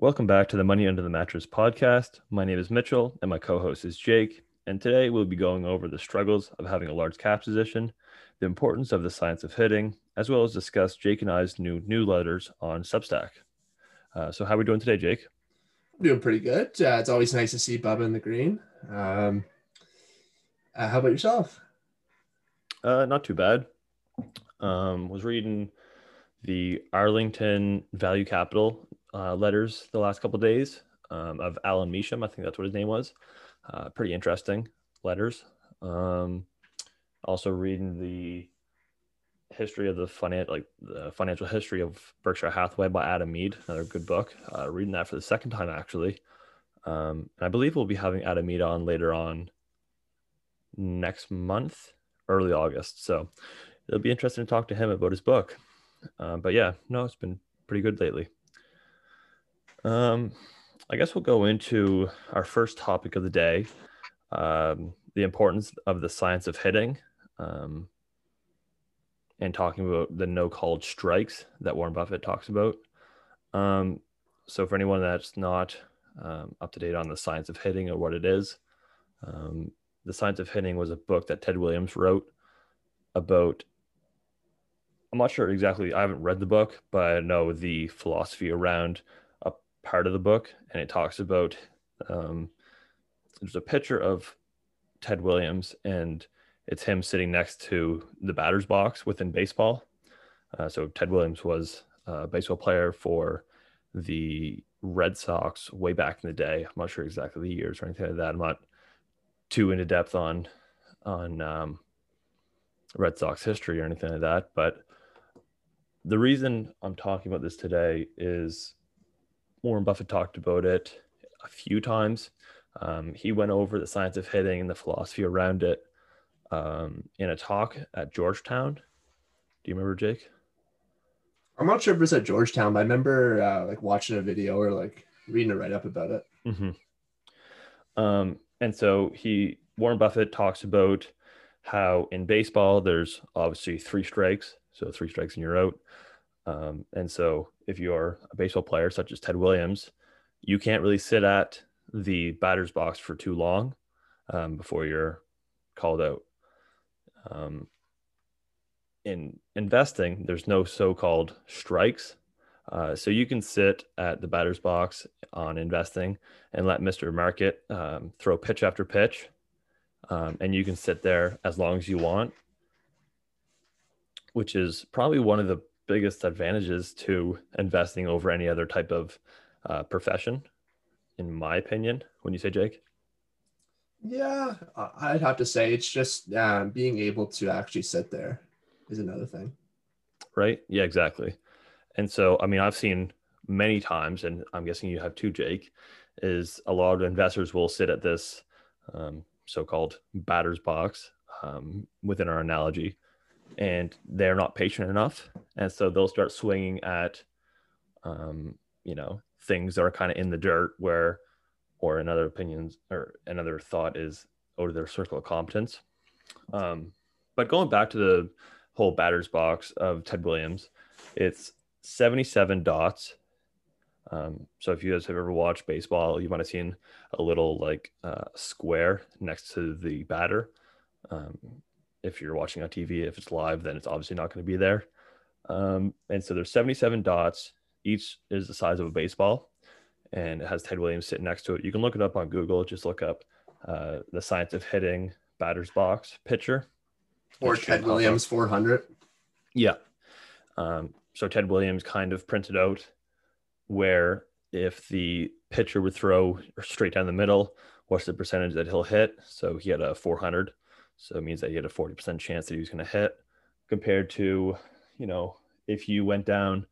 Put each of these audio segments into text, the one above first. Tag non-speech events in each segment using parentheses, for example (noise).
Welcome back to the Money Under the Mattress podcast. My name is Mitchell and my co host is Jake. And today we'll be going over the struggles of having a large cap position, the importance of the science of hitting, as well as discuss Jake and I's new newsletters on Substack. Uh, so, how are we doing today, Jake? Doing pretty good. Uh, it's always nice to see Bubba in the green. Um, uh, how about yourself? Uh, not too bad. Um, was reading the Arlington Value Capital uh, letters the last couple of days um, of Alan Mecham. I think that's what his name was. Uh, pretty interesting letters. Um, also reading the history of the financial, like the financial history of Berkshire Hathaway by Adam Mead, another good book. Uh, reading that for the second time actually. Um, and I believe we'll be having Adam Mead on later on next month, early August. So it'll be interesting to talk to him about his book. Uh, but yeah, no, it's been pretty good lately. Um, I guess we'll go into our first topic of the day um, the importance of the science of hitting um, and talking about the no called strikes that Warren Buffett talks about. Um, so, for anyone that's not um, up to date on the science of hitting or what it is, um, the science of hitting was a book that Ted Williams wrote about. I'm not sure exactly. I haven't read the book, but I know the philosophy around part of the book, and it talks about um, there's a picture of Ted Williams, and it's him sitting next to the batter's box within baseball. Uh, so Ted Williams was a baseball player for the Red Sox way back in the day. I'm not sure exactly the years or anything like that. I'm not too into depth on on um, Red Sox history or anything like that, but the reason I'm talking about this today is Warren Buffett talked about it a few times. Um, he went over the science of hitting and the philosophy around it um, in a talk at Georgetown. Do you remember, Jake? I'm not sure if it was at Georgetown, but I remember uh, like watching a video or like reading a write up about it. Mm-hmm. Um, and so he, Warren Buffett talks about how in baseball there's obviously three strikes, so three strikes and you're out. Um, and so, if you're a baseball player such as Ted Williams, you can't really sit at the batter's box for too long um, before you're called out. Um, in investing, there's no so called strikes. Uh, so you can sit at the batter's box on investing and let Mr. Market um, throw pitch after pitch. Um, and you can sit there as long as you want, which is probably one of the biggest advantages to investing over any other type of uh, profession, in my opinion. When you say Jake, yeah, I'd have to say it's just um, being able to actually sit there is another thing. Right? Yeah, exactly. And so, I mean, I've seen many times, and I'm guessing you have too, Jake. Is a lot of investors will sit at this um, so-called batter's box um, within our analogy and they're not patient enough and so they'll start swinging at um, you know things that are kind of in the dirt where or another opinions or another thought is out of their circle of competence. Um, but going back to the whole batter's box of ted williams it's 77 dots. Um, so if you guys have ever watched baseball you might have seen a little like uh, square next to the batter. Um, if you're watching on TV. If it's live, then it's obviously not going to be there. Um, and so there's 77 dots. Each is the size of a baseball, and it has Ted Williams sitting next to it. You can look it up on Google. Just look up uh, the science of hitting batter's box pitcher. Or Ted Williams 400. Yeah. Um, so Ted Williams kind of printed out where if the pitcher would throw straight down the middle, what's the percentage that he'll hit? So he had a 400 so it means that he had a 40% chance that he was going to hit compared to, you know, if you went down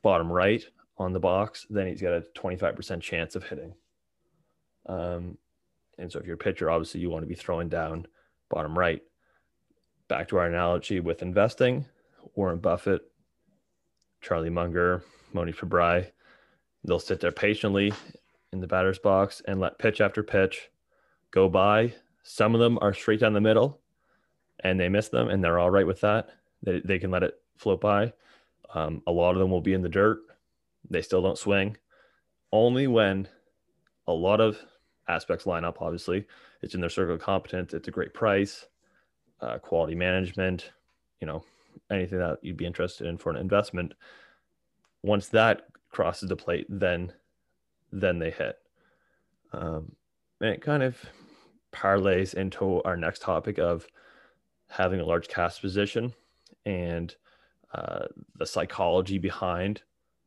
bottom right on the box, then he's got a 25% chance of hitting. Um, and so if you're a pitcher, obviously you want to be throwing down bottom right. Back to our analogy with investing, Warren Buffett, Charlie Munger, Mohnish Pabrai, they'll sit there patiently in the batter's box and let pitch after pitch go by some of them are straight down the middle and they miss them and they're all right with that. They, they can let it float by. Um, a lot of them will be in the dirt. They still don't swing. only when a lot of aspects line up. Obviously, it's in their circle of competence. It's a great price, uh, quality management. You know, anything that you'd be interested in for an investment. Once that crosses the plate, then then they hit. Um, and it kind of parlays into our next topic of having a large cash position and uh, the psychology behind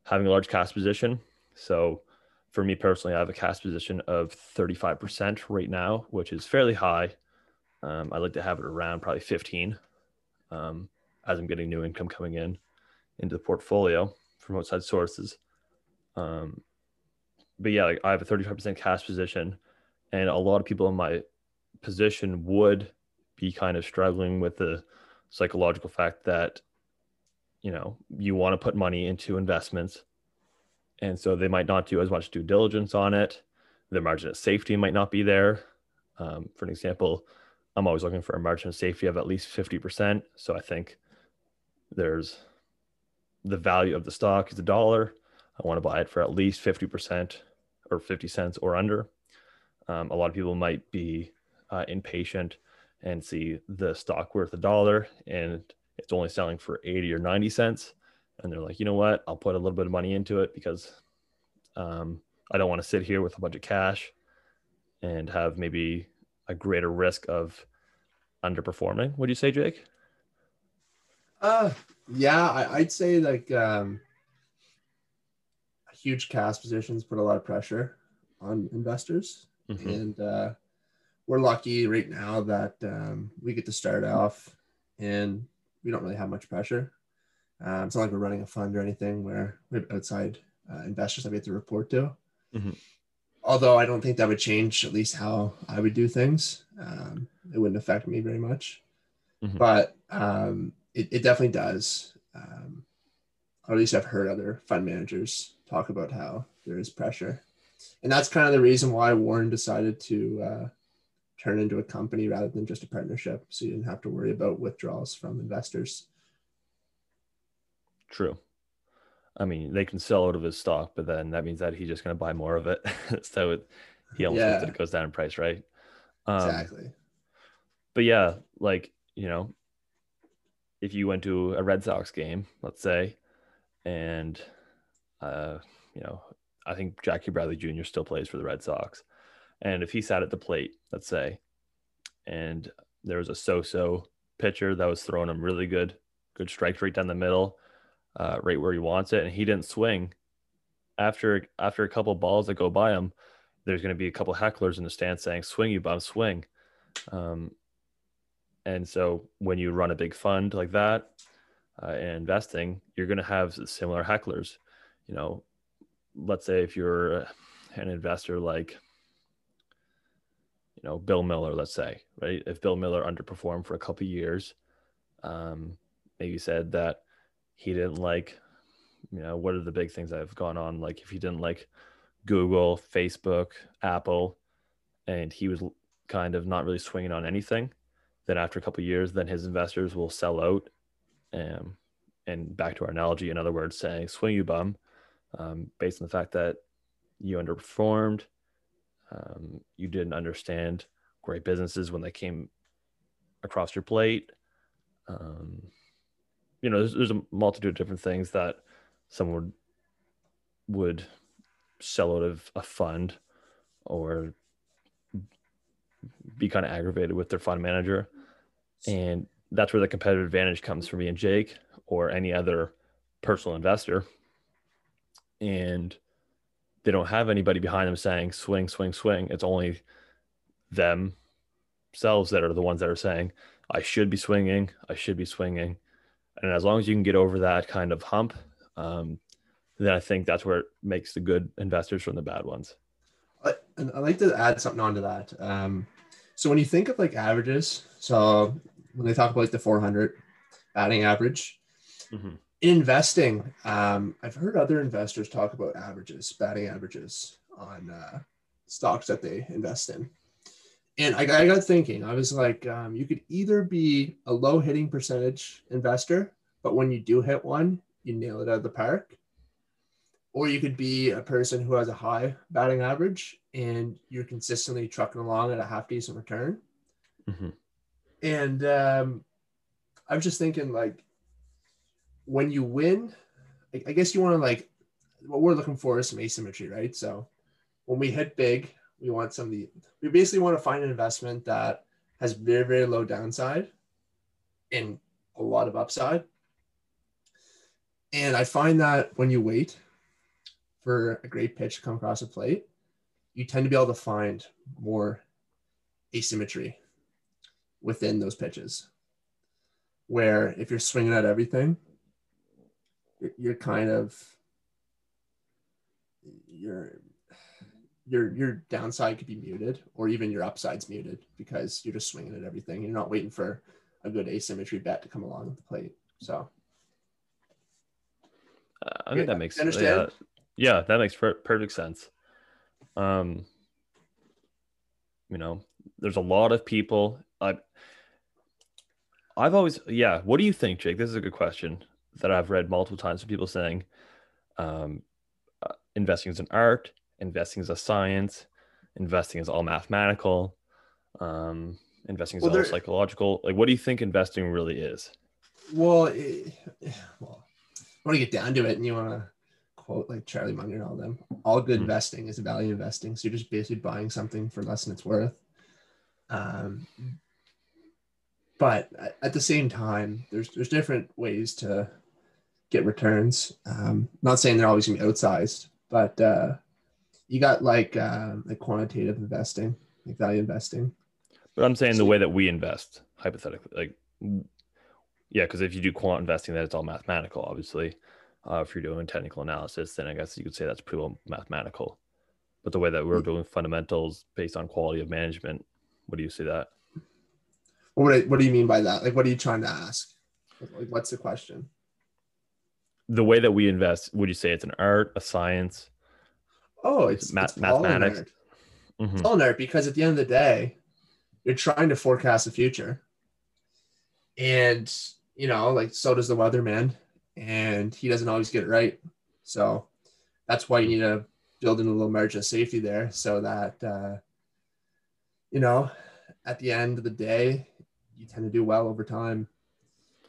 having a large cash position. So, for me personally, I have a cash position of 35% right now, which is fairly high. Um, I like to have it around probably 15 um, as I'm getting new income coming in into the portfolio from outside sources. Um, but yeah, like I have a 35% cash position, and a lot of people in my position would be kind of struggling with the psychological fact that you know you want to put money into investments. And so they might not do as much due diligence on it. Their margin of safety might not be there. Um, for an example i'm always looking for a margin of safety of at least 50% so i think there's the value of the stock is a dollar. I want to buy it for at least 50% or 50 cents or under. Um, a lot of people might be uh, impatient and see the stock worth a dollar and it's only selling for 80 or 90 cents. And they're like you know what? I'll put a little bit of money into it because um, i don't want to sit here with a bunch of cash and have maybe a greater risk of underperforming. Would you say jake? Uh yeah I, i'd say like um huge cash positions put a lot of pressure on investors. Mm-hmm. and uh we're lucky right now that um, we get to start off and we don't really have much pressure. Um, it's not like we're running a fund or anything where we have outside uh, investors that we have to report to. Mm-hmm. Although I don't think that would change at least how I would do things. Um, it wouldn't affect me very much, mm-hmm. but um, it, it, definitely does. Um, or at least I've heard other fund managers talk about how there is pressure. And that's kind of the reason why Warren decided to uh, turn into a company rather than just a partnership. So you didn't have to worry about withdrawals from investors. True. I mean, they can sell out of his stock, but then that means that he's just going to buy more of it. (laughs) so it, he almost yeah. it goes down in price, right? Um, exactly. But yeah, like, you know, if you went to a Red Sox game, let's say, and, uh, you know, I think Jackie Bradley Jr. still plays for the Red Sox. And if he sat at the plate, let's say, and there was a so-so pitcher that was throwing him really good, good strike right down the middle, uh, right where he wants it, and he didn't swing. After after a couple balls that go by him, there's going to be a couple hecklers in the stand saying, "Swing, you bum, swing." Um, and so when you run a big fund like that uh, and investing, you're going to have similar hecklers. You know, let's say if you're an investor like you know Bill Miller, let's say, right? If Bill Miller underperformed for a couple years, um, maybe said that he didn't like, you know, what are the big things that have gone on? Like if he didn't like Google, Facebook, Apple, and he was kind of not really swinging on anything, then after a couple years, then his investors will sell out. Um, and back to our analogy, in other words, saying swing you bum, um, based on the fact that you underperformed um, you didn't understand great businesses when they came across your plate. Um, you know, there's, there's a multitude of different things that someone would would sell out of a fund or be kind of aggravated with their fund manager. And that's where the competitive advantage comes for me and Jake or any other personal investor. And they don't have anybody behind them saying swing, swing, swing. It's only themselves that are the ones that are saying, I should be swinging, I should be swinging. And as long as you can get over that kind of hump, um, then I think that's where it makes the good investors from the bad ones. I, and I'd like to add something onto that. Um, so when you think of like averages, so when they talk about like the 400 batting average, mm-hmm investing, um, I've heard other investors talk about averages, batting averages on uh, stocks that they invest in. And I, I got thinking, I was like, um, you could either be a low hitting percentage investor, but when you do hit one, you nail it out of the park. or you could be a person who has a high batting average and you're consistently trucking along at a half decent return. Mm-hmm. And um, I was just thinking, like, when you win, I, guess you want to like what we're looking for is some asymmetry, right? So when we hit big, we want some of the we basically want to find an investment that has very very low downside and a lot of upside. And I find that when you wait for a great pitch to come across a plate, you tend to be able to find more asymmetry within those pitches. Where if you're swinging at everything, you're kind of your your your downside could be muted or even your upside's muted because you're just swinging at everything you're not waiting for a good asymmetry bet to come along with the plate. So. Uh, i think that makes understand yeah, yeah that makes per- perfect sense. Um you know there's a lot of people i i've always yeah what do you think jake? This is a good question that I've read multiple times from people saying um, uh, investing is an art, investing is a science, investing is all mathematical, um, investing is well, all psychological. Like, what do you think investing really is? Well, it, (sighs) well, want to get down to it, and you want to quote like Charlie Munger and all them. All good mm-hmm. investing is value investing. So you're just basically buying something for less than it's worth. Um, but at the same time, there's there's different ways to get returns. Um, not saying they're always gonna be outsized, but uh, you got like uh, like quantitative investing, like value investing. But I'm saying the way that we invest, hypothetically, like yeah, because if you do quant investing, that it's all mathematical, obviously. Uh, if you're doing technical analysis, then I guess you could say that's pretty well mathematical. But the way that we're mm. doing fundamentals based on quality of management, what do you see that? What, what do you mean by that? Like, what are you trying to ask? Like, what's the question? The way that we invest, would you say it's an art, a science? Oh, it's, Ma- it's mathematics. All mm-hmm. It's all an art because at the end of the day, you're trying to forecast the future. And, you know, like so does the weatherman, and he doesn't always get it right. So that's why you need to build in a little margin of safety there so that, uh, you know, at the end of the day, you tend to do well over time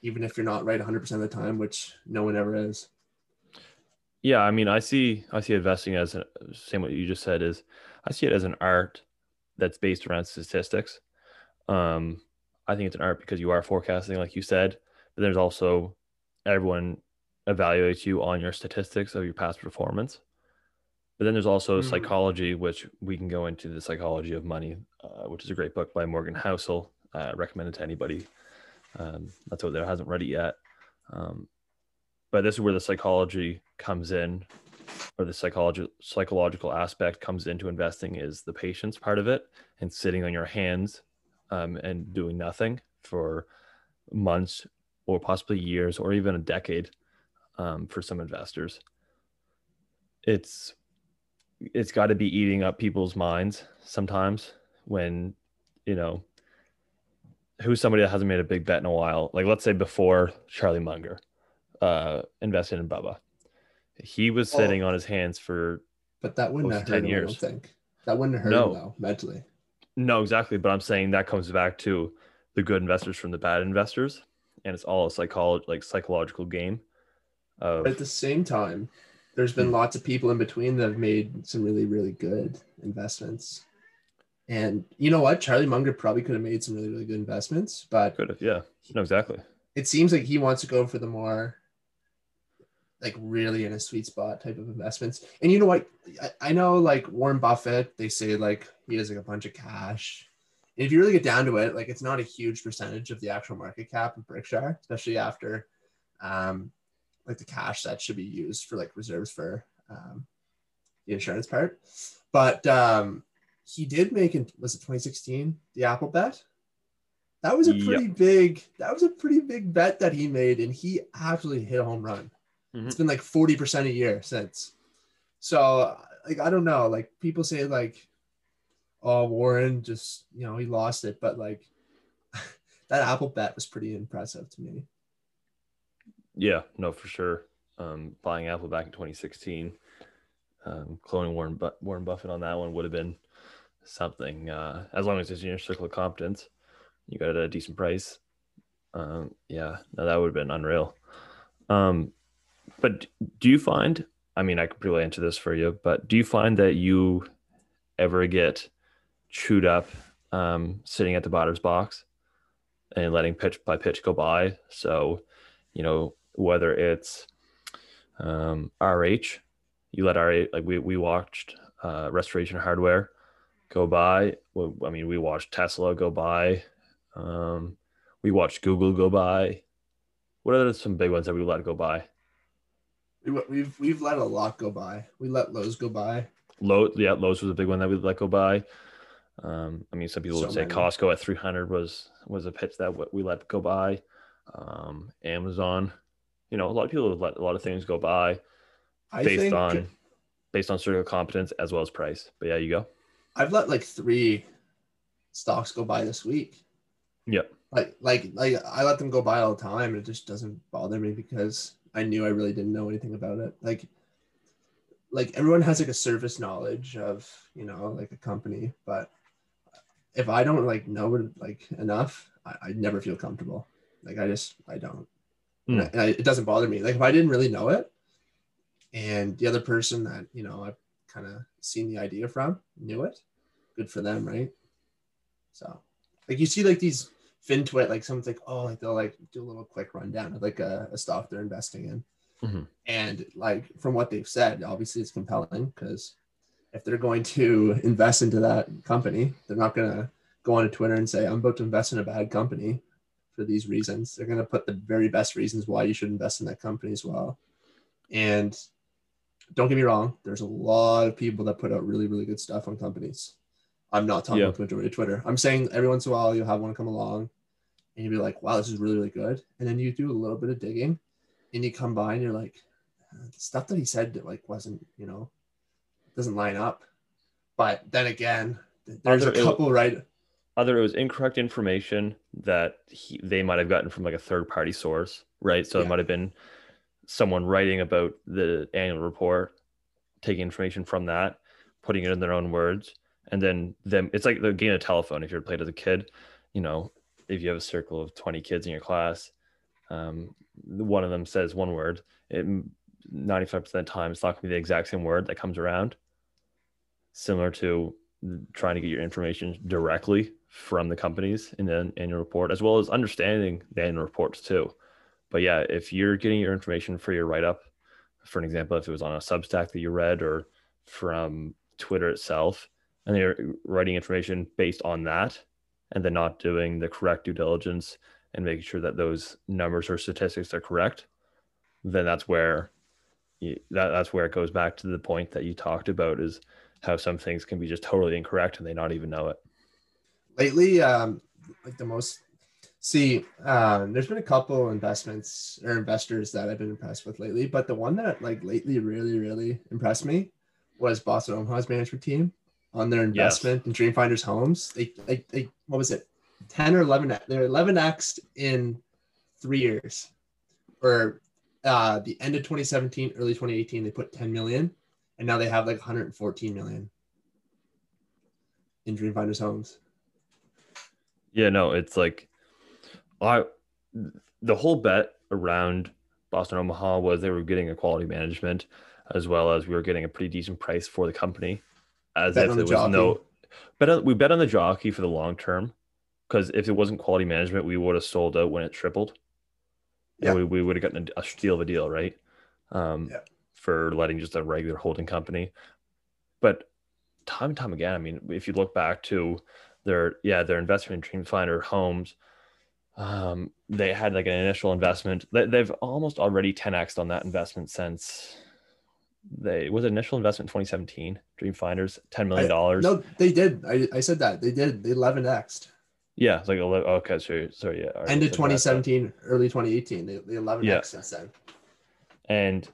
even if you're not right 100% of the time, which no one ever is. Yeah, I mean, I see I see investing as a, same what you just said is I see it as an art that's based around statistics. Um, I think it's an art because you are forecasting, like you said, but there's also everyone evaluates you on your statistics of your past performance. But then there's also mm. psychology, which we can go into the psychology of money, uh, which is a great book by Morgan Housel. Uh, recommended to anybody um, that's what there hasn't read it yet. Um, but this is where the psychology comes in, or the psychology psychological aspect comes into investing is the patience part of it and sitting on your hands um, and doing nothing for months or possibly years or even a decade um, for some investors. It's it's got to be eating up people's minds sometimes when you know who's somebody that hasn't made a big bet in a while, like let's say before Charlie Munger uh, invested in Bubba, he was oh. sitting on his hands for. But that wouldn't have hurt 10 him, years. I don't think that wouldn't hurt no. him though mentally. No, exactly. But I'm saying that comes back to the good investors from the bad investors, and it's all a psychology, like psychological game. Of... But at the same time, there's been lots of people in between that have made some really, really good investments. And you know what? Charlie Munger probably could have made some really, really good investments, but could have, yeah. No, exactly. It seems like he wants to go for the more like really in a sweet spot type of investments. And you know what? I, I know like Warren Buffett, they say like he has like a bunch of cash. And if you really get down to it, like it's not a huge percentage of the actual market cap of Berkshire, especially after um like the cash that should be used for like reserves for um the insurance part. But um he did make in was it 2016 the Apple bet. That was a pretty yep. big. That was a pretty big bet that he made, and he absolutely hit a home run. Mm-hmm. It's been like 40 percent a year since. So like I don't know. Like people say like, oh Warren just you know he lost it, but like (laughs) that Apple bet was pretty impressive to me. Yeah, no, for sure. Um, buying Apple back in 2016 um, cloning Warren but Warren Buffett on that one would have been something. Uh, as long as it's in your circle of competence, you got it at a decent price. Um, yeah, no, that would have been unreal. Um, but do you find? I mean, I could probably answer this for you, but do you find that you ever get chewed up um, sitting at the batter's box and letting pitch by pitch go by? So, you know, whether it's um, RH, you let our like we we watched uh, Restoration Hardware go by. Well, I mean, we watched Tesla go by. Um, we watched Google go by. What are some big ones that we let go by? We've we've let a lot go by. We let Lowe's go by. Lowe's, yeah, Lowe's was a big one that we let go by. Um, I mean, some people so would say many. Costco at 300 was was a pitch that we let go by. Um, Amazon, you know, a lot of people let a lot of things go by I based think, on based on of competence as well as price. But yeah, you go. I've let like three stocks go by this week. Yep. Like like like I let them go by all the time. and It just doesn't bother me because I knew I really didn't know anything about it. Like like everyone has like a surface knowledge of you know like a company, but if I don't like know it like enough, I, I never feel comfortable. Like I just I don't. Mm. And, I, and I, it doesn't bother me. Like if I didn't really know it, and the other person that you know I've kind of seen the idea from knew it, good for them, right? So, like you see, like these FinTwit, like someone's like, oh, like they'll like do a little quick rundown of like a, a stock they're investing in, mm-hmm. and like from what they've said, obviously it's compelling because if they're going to invest into that company, they're not going to go on to Twitter and say, I'm about to invest in a bad company for these reasons. They're going to put the very best reasons why you should invest in that company as well. And don't get me wrong, there's a lot of people that put out really, really good stuff on companies. I'm not talking yeah. about the majority of Twitter. I'm saying every once in a while you'll have one come along and you'll be like, wow, this is really, really good. And then you do a little bit of digging and you come by and you're like, uh, the stuff that he said that like wasn't, you know, doesn't line up. But then again, there's either a couple, right? Either it was incorrect information that he, they might have gotten from like a third party source, right? So yeah. it might have been someone writing about the annual report, taking information from that, putting it in their own words, and then them. It's like the game of telephone. If you ever played as a kid, you know, if you have a circle of twenty kids in your class, um, one of them says one word. It 95% of the time it's not going to be the exact same word that comes around similar to trying to get your information directly from the companies in the annual report, as well as understanding the annual reports too. But yeah, if you're getting your information for your write up, for an example, if it was on a Substack that you read or from Twitter itself, and they're writing information based on that, and then not doing the correct due diligence and making sure that those numbers or statistics are correct, then that's where you, that, that's where it goes back to the point that you talked about is how some things can be just totally incorrect and they not even know it. Lately, um, like the most see, um, there's been a couple investments or investors that I've been impressed with lately, but the one that like lately really, really impressed me was Boston Omaha's management team on their investment yes. in Dreamfinders homes. They, they, they, what was it? 10 or 11, they're 11x in three years or uh, the end of 2017, early 2018, they put 10 million and now they have like 114 million in Dreamfinders homes. Yeah, no, it's like I the whole bet around Boston Omaha was they were getting a quality management as well as we were getting a pretty decent price for the company. As bet if there was jockey. no bet we bet on the jockey for the long term because if it wasn't quality management, we would have sold out when it tripled. Yeah, we, we would have gotten a, a steal of a deal, right? Um, yeah for letting just a regular holding company. But time and time again, I mean, if you look back to their yeah their investment in Dreamfinder Homes, um, they had like an initial investment. They, they've almost already 10x on that investment since they was initial investment 2017 Dreamfinders 10 million dollars. No, they did. I, I said that they did. They 11 x Yeah, it's like 11, okay, sorry, sorry, yeah. End of 2017, early 2018, they, they 11 x yeah. since then. And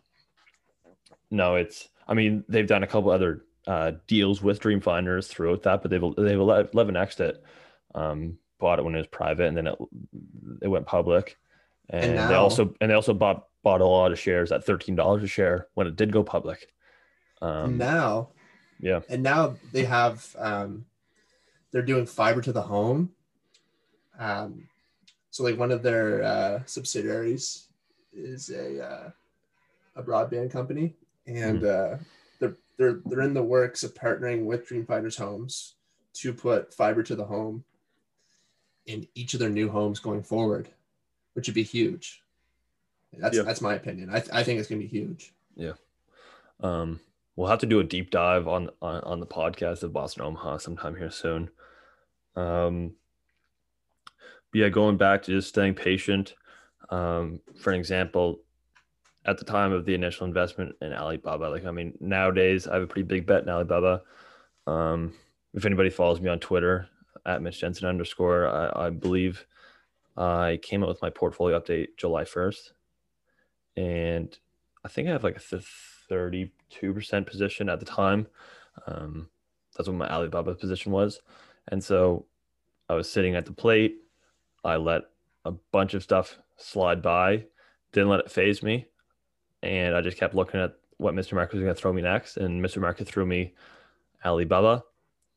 no, it's. I mean, they've done a couple other uh, deals with Dreamfinders throughout that, but they've they've 11 x it. Um, bought it when it was private, and then it it went public. And, and now, they also and they also bought bought a lot of shares at thirteen dollars a share when it did go public. Um, now, yeah. and now they have um, they're doing fiber to the home. Um, so like one of their uh, subsidiaries is a uh, a broadband company, and uh, they're they're they're in the works of partnering with Dream Finders Homes to put fiber to the home in each of their new homes going forward, which would be huge. That's Yeah. that's my opinion. I, th- I think it's gonna be huge. Yeah. Um, we'll have to do a deep dive on on, on the podcast of Boston Omaha sometime here soon. Um, but yeah, going back to just staying patient. Um, for an example, at the time of the initial investment in Alibaba, like I mean, nowadays I have a pretty big bet in Alibaba. Um, if anybody follows me on Twitter at Mitch Jensen underscore, I, I believe I came out with my portfolio update July first, and I think I have like a 32% position at the time. Um, that's what my Alibaba position was. And so I was sitting at the plate. I let a bunch of stuff slide by, didn't let it phase me. And I just kept looking at what Mr. Market was going to throw me next. And Mr. Market threw me Alibaba.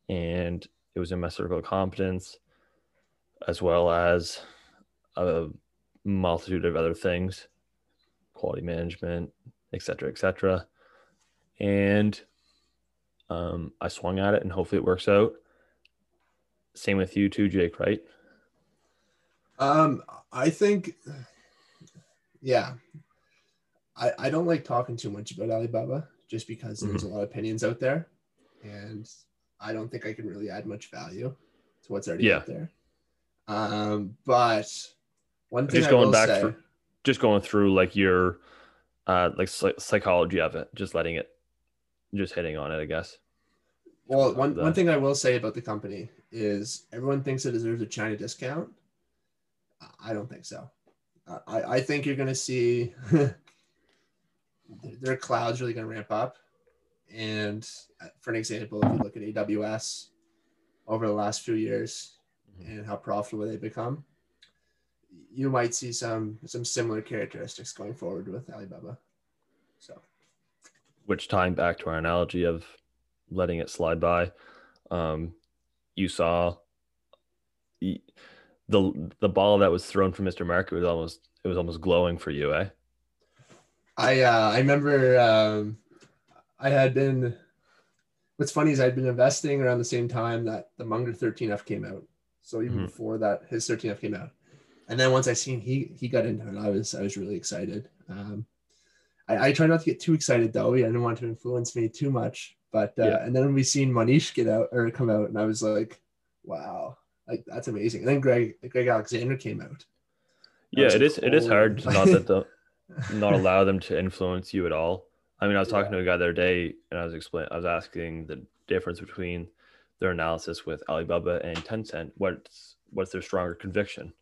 And it was in my circle of competence, as well as a multitude of other things quality management, et cetera, et cetera. And um, I swung at it and hopefully it works out. Same with you too, Jake, right? Um, I think, yeah, I, I don't like talking too much about Alibaba just because there's a lot of opinions out there, and I don't think I can really add much value to what's already Yeah. out there. Um, but one thing Just I going will back say, through- Just going through like your uh like psychology of it, just letting it just hitting on it, I guess. well, one, the- one thing I will say about the company is everyone thinks it deserves a China discount. I don't think so. I, I think you're going to see (laughs) their cloud's really going to ramp up. And uh, for an example, if you look at AWS over the last few years Mhm. and how profitable they've become, you might see some some similar characteristics going forward with Alibaba. So Which tying back to our analogy of letting it slide by, um, you saw the the the ball that was thrown from Mr. Market was almost it was almost glowing for you, eh? I uh, I remember um, I had been. What's funny is I'd been investing around the same time that the Munger 13F came out. So even Mhm. before that, his 13F came out, and then once I seen he he got into it, I was I was really excited. Um, I, I try not to get too excited though. I didn't want to influence me too much. But uh, Yeah. and then we seen Mohnish get out or come out, and I was like, wow, like that's amazing. And then Greg Greg Alexander came out. Yeah, it is. It is hard to not that the (laughs) not allow them to influence you at all. I mean, I was talking Yeah. to a guy the other day, and I was explaining, I was asking the difference between their analysis with Alibaba and Tencent. What's what's their stronger conviction?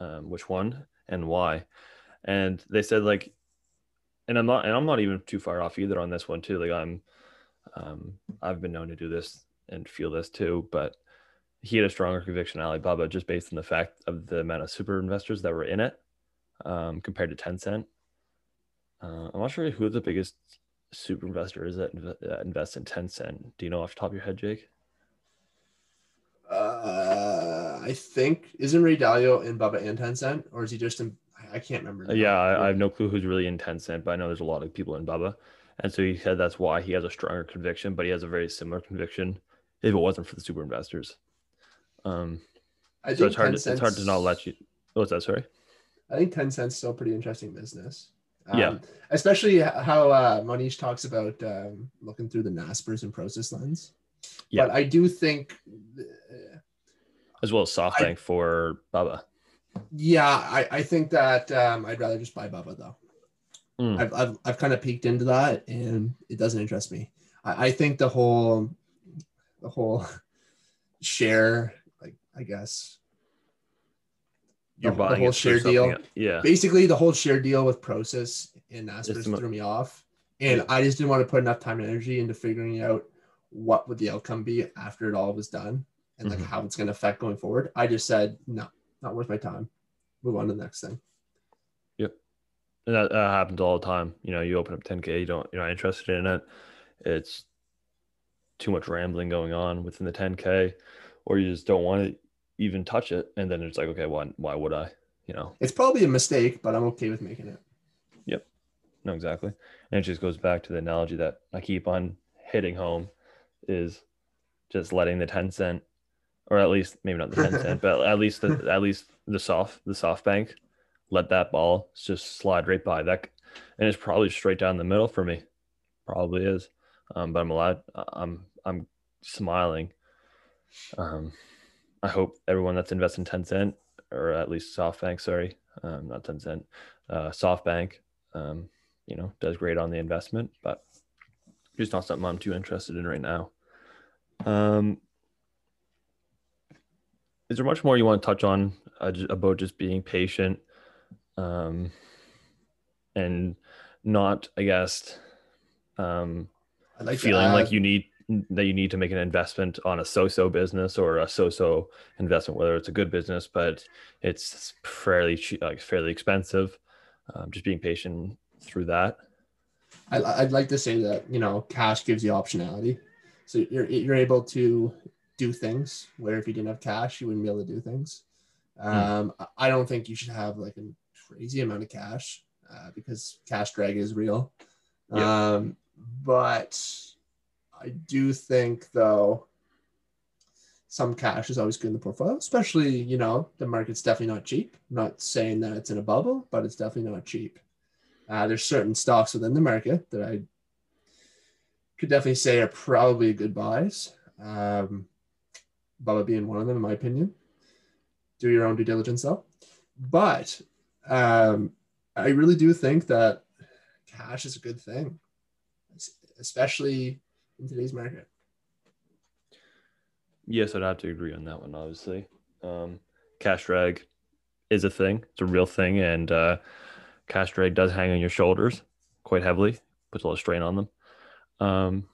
Um, which one and why? And they said like, and I'm not, and I'm not even too far off either on this one too. Like I'm, um, I've been known to do this and feel this too, but he had a stronger conviction Alibaba just based on the fact of the amount of super investors that were in it um, compared to Tencent. Uh, I'm not sure who the biggest super investor is that, inv- that invests in Tencent. Do you know off the top of your head, Jake? Uh, I think isn't Ray Dalio in Bubba and Tencent, or is he just in? I- can't remember. Now. yeah, I, I have no clue who's really in Tencent, but I know there's a lot of people in Bubba. And so he said that's why he has a stronger conviction, but he has a very similar conviction if it wasn't for the super investors. Um, I so it's hard, to, it's hard to not let you. Oh, what's that? Sorry. I think Tencent's still a pretty interesting business. Um, Yeah. especially how uh, Mohnish talks about um, looking through the Naspers and Prosus lens. Yeah. But I do think, uh, As well as SoftBank for Bubba. yeah, I, I think that um, I'd rather just buy Bubba though. Mm. I've, I've, I've kind of peeked into that and it doesn't interest me. I, I think the whole, the whole (laughs) share, like, I guess, You're the- the whole share deal. Yeah. basically the whole share deal with Prosus and mo- threw me off. And I just didn't want to put enough time and energy into figuring out what would the outcome be after it all was done and like Mhm. how it's going to affect going forward. I just said, no, not worth my time. Move on to the next thing. Yep, And that, that happens all the time. You know, you open up 10K, you don't, you're not interested in it. it's too much rambling going on within the 10k or you just don't want to even touch it and then it's like okay why why would i you know? It's probably a mistake, but I'm okay with making it. Yep. No exactly. And it just goes back to the analogy that i keep on hitting home is just letting the Tencent or at least maybe not the Tencent (laughs) but at least the at least the soft the SoftBank let that ball just slide right by that and it's probably straight down the middle for me. Probably is. Um, but i'm allowed i'm i'm smiling. Um, i hope everyone that's invested in Tencent or at least softbank sorry um, not Tencent uh, softbank um, you know does great on the investment but just not something i'm too interested in right now. Um, is there much more you want to touch on uh, about just being patient um, and not i guess um, like feeling like you need that you need to make an investment on a so-so business or a so-so investment whether it's a good business but it's fairly cheap like fairly expensive. Um, just being patient through that. I, I'd like to say that you know cash gives you optionality, so you're you're able to do things where if you didn't have cash, you wouldn't be able to do things. Um, I- I don't think you should have like a crazy amount of cash uh, because cash drag is real. Um, but I do think though some cash is always good in the portfolio, especially you know the market's definitely not cheap. I'm not saying that it's in a bubble, but it's definitely not cheap. Uh, there's certain stocks within the market that I could definitely say are probably good buys. Um, Bubba being one of them, in my opinion. Do your own due diligence though. But um, I really do think that cash is a good thing, especially in today's market. yes i'd have to agree on that one obviously. Um, cash drag is a thing. It's a real thing and uh, cash drag does hang on your shoulders quite heavily puts a lot of strain on them. Um,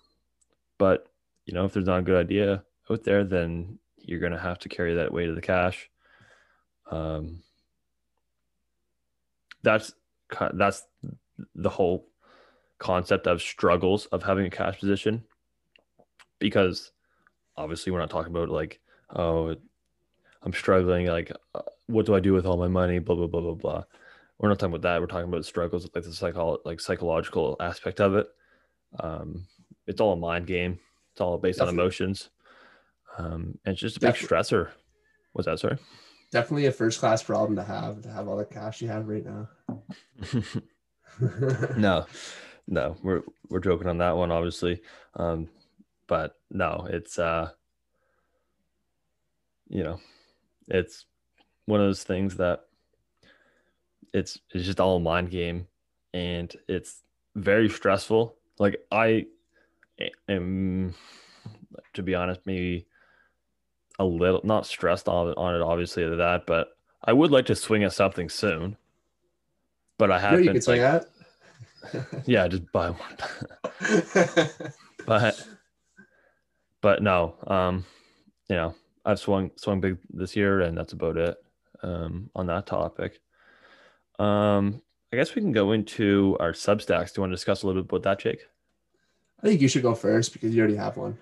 but you know if there's not a good idea out there then you're going to have to carry that weight of the cash. Um, that's that's the whole concept of struggles of having a cash position because obviously we're not talking about like oh i'm struggling like uh, what do i do with all my money blah blah blah blah blah. We're not talking about that. We're talking about struggles like the psycho- like psychological aspect of it. Um it's all a mind game. It's all based on emotions. Um and it's just a big Definitely. stressor. What's that sorry? Definitely a first class problem to have to have all the cash you have right now. (laughs) no no. We're we're joking on that one obviously. Um but no it's uh you know it's one of those things that it's it's just all a mind game and it's very stressful like i am to be honest maybe a little not stressed on, on it obviously of that but i would like to swing at something soon but i what haven't you could swing like, at? (laughs) yeah just buy one (laughs) but but no um you know i've swung swung big this year and that's about it um on that topic. Um i guess we can go into our substacks. Do you want to discuss a little bit about that jake? I think you should go first because you already have one.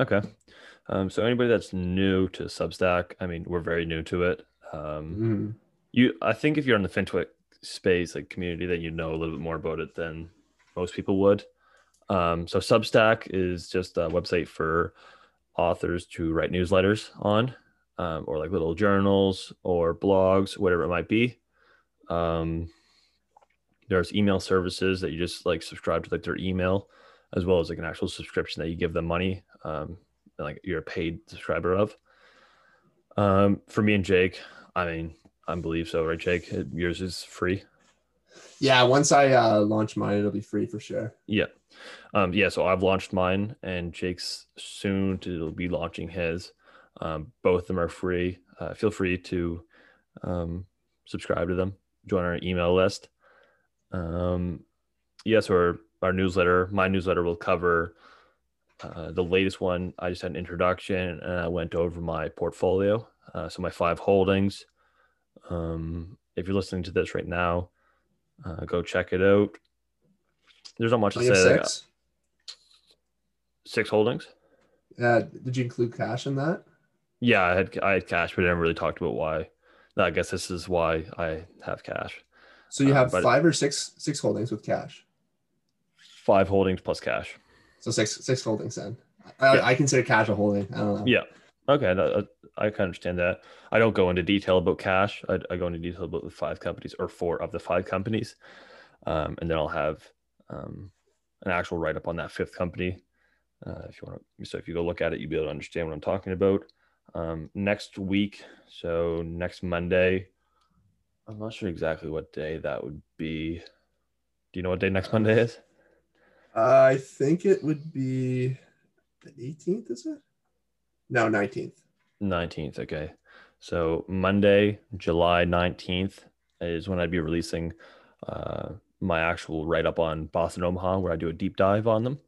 okay. Um so anybody that's new to substack i mean we're very new to it. Um Mhm. you i think if you're in the fintech space like community then you know a little bit more about it than most people would um, so substack is just a website for authors to write newsletters on um, or like little journals or blogs whatever it might be um, there's email services that you just like subscribe to like their email as well as like an actual subscription that you give them money um, like you're a paid subscriber of um, for me and jake i mean I believe so, right, Jake? Yours is free. Yeah, once I uh, launch mine, it'll be free for sure. Yeah. Um, yeah, so I've launched mine and Jake's soon to be launching his. Um, both of them are free. Uh, feel free to um, subscribe to them, join our email list. Um, yes, or our newsletter. My newsletter will cover uh, the latest one. I just had an introduction and I went over my portfolio. Uh, so my five holdings. Um, if you're listening to this right now, uh, go check it out. There's not much to say. Six. holdings. Uh, did you include cash in that? Yeah, I had I had cash, but I never really talked about why. I guess this is why I have cash. So you Uh, have but- five or six six holdings with cash. Five holdings plus cash. So six six holdings then. I, Yeah. I consider cash a holding. I don't know. Yeah. Okay, I can understand that. I don't go into detail about cash. I, I go into detail about the five companies or four of the five companies, um, and then I'll have um, an actual write up on that fifth company. Uh, if you want to, so if you go look at it, you'll be able to understand what I'm talking about. Um, next week, so next Monday, I'm not sure exactly what day that would be. Do you know what day next Monday is? I think it would be the 18th, is it? No, 19th. 19th. Okay. So Monday, July 19th is when I'd be releasing uh, my actual write up on Boston Omaha, where I do a deep dive on them.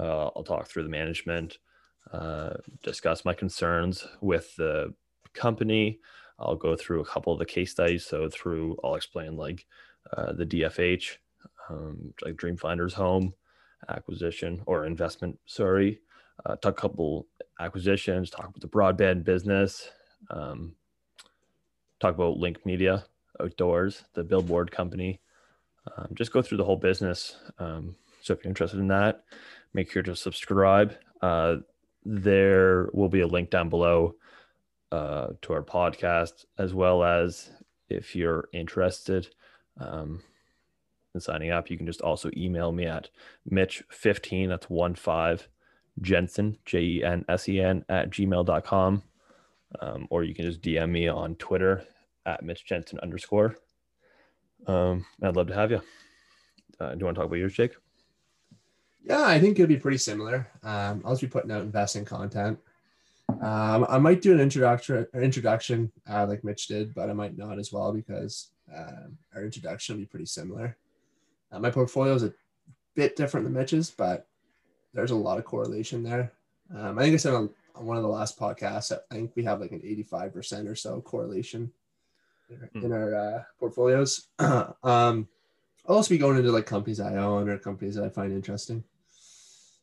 Uh, I'll talk through the management, uh, discuss my concerns with the company. I'll go through a couple of the case studies. So through, I'll explain like uh, the DFH, um, like Dream Finders Home acquisition or investment. Sorry, uh, talk a couple acquisitions, talk about the broadband business, um, talk about Link Media Outdoors, the billboard company. Um, just go through the whole business. Um, so if you're interested in that, make sure to subscribe. Uh, there will be a link down below uh, to our podcast, as well as if you're interested um, in signing up, you can just also email me at Mitch15, that's one five Jensen, J E N S E N, at gmail.com. Um, or you can just DM me on Twitter at Mitch Jensen underscore. Um, I'd love to have you. Uh, do you want to talk about yours, Jake? Yeah, I think it'll be pretty similar. Um, I'll just be putting out investing content. Um, I might do an introduction, or introduction uh, like Mitch did, but I might not as well because um, our introduction will be pretty similar. Uh, my portfolio is a bit different than Mitch's, but there's a lot of correlation there. Um, I think I said on, on one of the last podcasts, I think we have like an 85% or so correlation in our, in our uh, portfolios. (clears throat) um, I'll also be going into like companies I own or companies that I find interesting.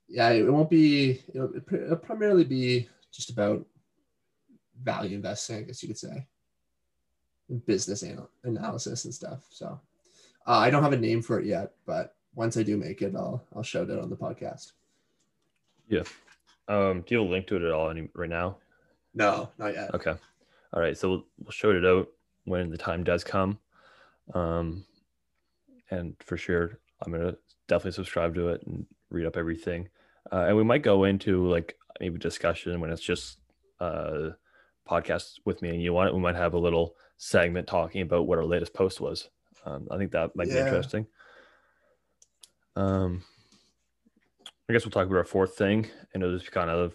Yeah, it won't be, it'll, it'll primarily be just about value investing, I guess you could say, and business anal- analysis and stuff. So uh, I don't have a name for it yet, but once I do make it, I'll I'll shout it on the podcast. Yeah. Um, do you have a link to it at all any, right now? No, not yet. Okay. All right. So we'll, we'll show it out when the time does come. Um, and for sure, I'm going to definitely subscribe to it and read up everything. Uh, and we might go into like maybe discussion when it's just uh podcast with me and you on it. We might have a little segment talking about what our latest post was. Um, I think that might be interesting. Um, I guess we'll talk about our fourth thing, and it'll just kind of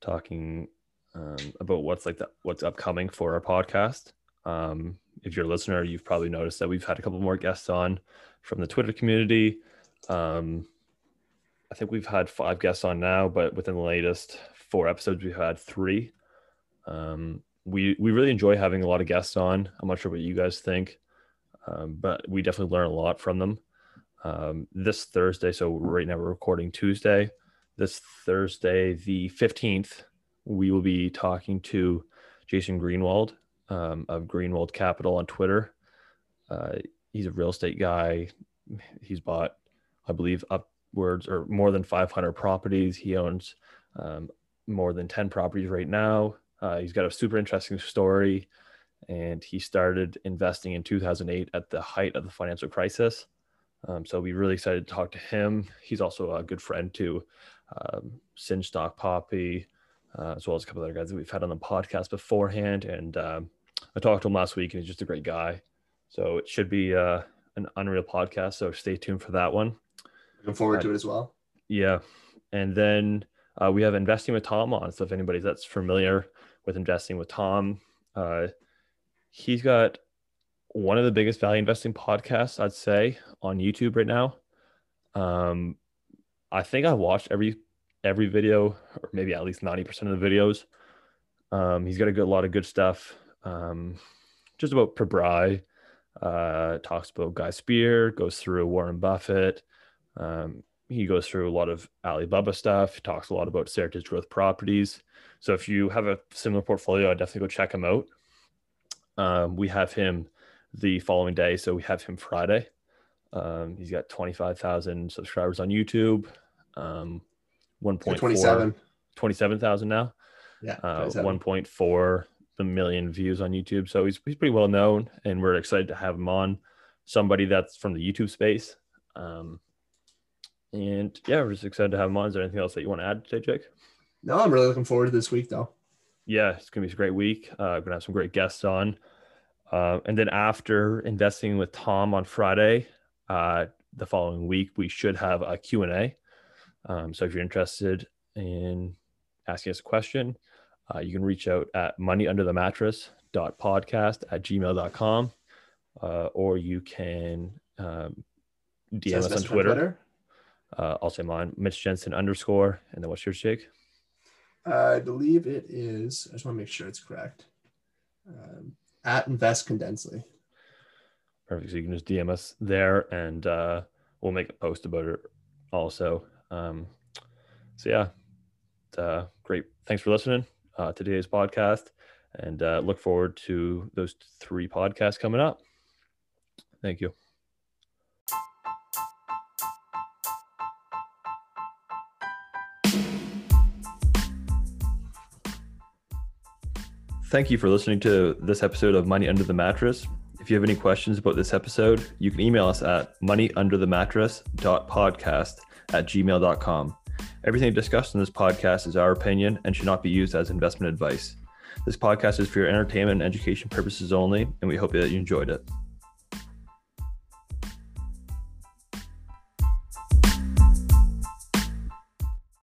talking um, about what's like the, what's upcoming for our podcast. Um, if you're a listener, you've probably noticed that we've had a couple more guests on from the Twitter community. Um, I think we've had five guests on now, but within the latest four episodes, we've had three. Um, we we really enjoy having a lot of guests on. I'm not sure what you guys think, um, but we definitely learn a lot from them. Um, this Thursday, so right now we're recording Tuesday. This Thursday, the 15th, we will be talking to Jason Greenwald um, of Greenwald Capital on Twitter. Uh, he's a real estate guy. He's bought, I believe, upwards or more than 500 properties. He owns um, more than 10 properties right now. Uh, he's got a super interesting story, and he started investing in 2008 at the height of the financial crisis. Um, so we're really excited to talk to him. He's also a good friend to um, Singe Stock Poppy, uh, as well as a couple other guys that we've had on the podcast beforehand. And um, I talked to him last week, and he's just a great guy. So it should be uh, an unreal podcast. So stay tuned for that one. Looking forward to it as well. Yeah. And then uh, we have Investing with Tom on. So if anybody that's familiar with Investing with Tom, uh, he's got one of the biggest value investing podcasts, I'd say, on YouTube right now. Um, I think I watched every every video, or maybe at least ninety percent of the videos. Um, he's got a good lot of good stuff. Um, just about Pabrai, uh, talks about Guy Spier, goes through Warren Buffett. Um, he goes through a lot of Alibaba stuff. He talks a lot about Seritage Growth Properties. So if you have a similar portfolio, I'd definitely go check him out. Um, we have him the following day, so we have him Friday. Um, he's got 25,000 subscribers on YouTube. Um, 1.4 27. 27,000 now. Yeah. Uh, 27. 1.4 the million views on YouTube. So he's, he's pretty well known, and we're excited to have him on. Somebody that's from the YouTube space. Um, and yeah, we're just excited to have him on. Is there anything else that you want to add today, Jake? No, I'm really looking forward to this week though. Yeah, it's gonna be a great week. Uh, we're gonna have some great guests on. Uh, and then after investing with Tom on Friday, uh, the following week we should have a Q&A. Um, so if you're interested in asking us a question, uh, you can reach out at moneyunderthemattress.podcast at gmail.com uh, or you can um, DM us on Mr. Twitter. Uh, I'll say mine, Mitch Jensen underscore. And then what's yours, Jake? I believe it is. I just want to make sure it's correct. Um, at Invest Condensely. Perfect. So you can just DM us there and uh, we'll make a post about it also. Um, so, yeah, uh, great. Thanks for listening uh, to today's podcast and uh, look forward to those three podcasts coming up. Thank you. Thank you for listening to this episode of Money Under the Mattress. If you have any questions about this episode, you can email us at moneyunderthemattress.podcast at gmail.com. Everything discussed in this podcast is our opinion and should not be used as investment advice. This podcast is for your entertainment and education purposes only, and we hope that you enjoyed it.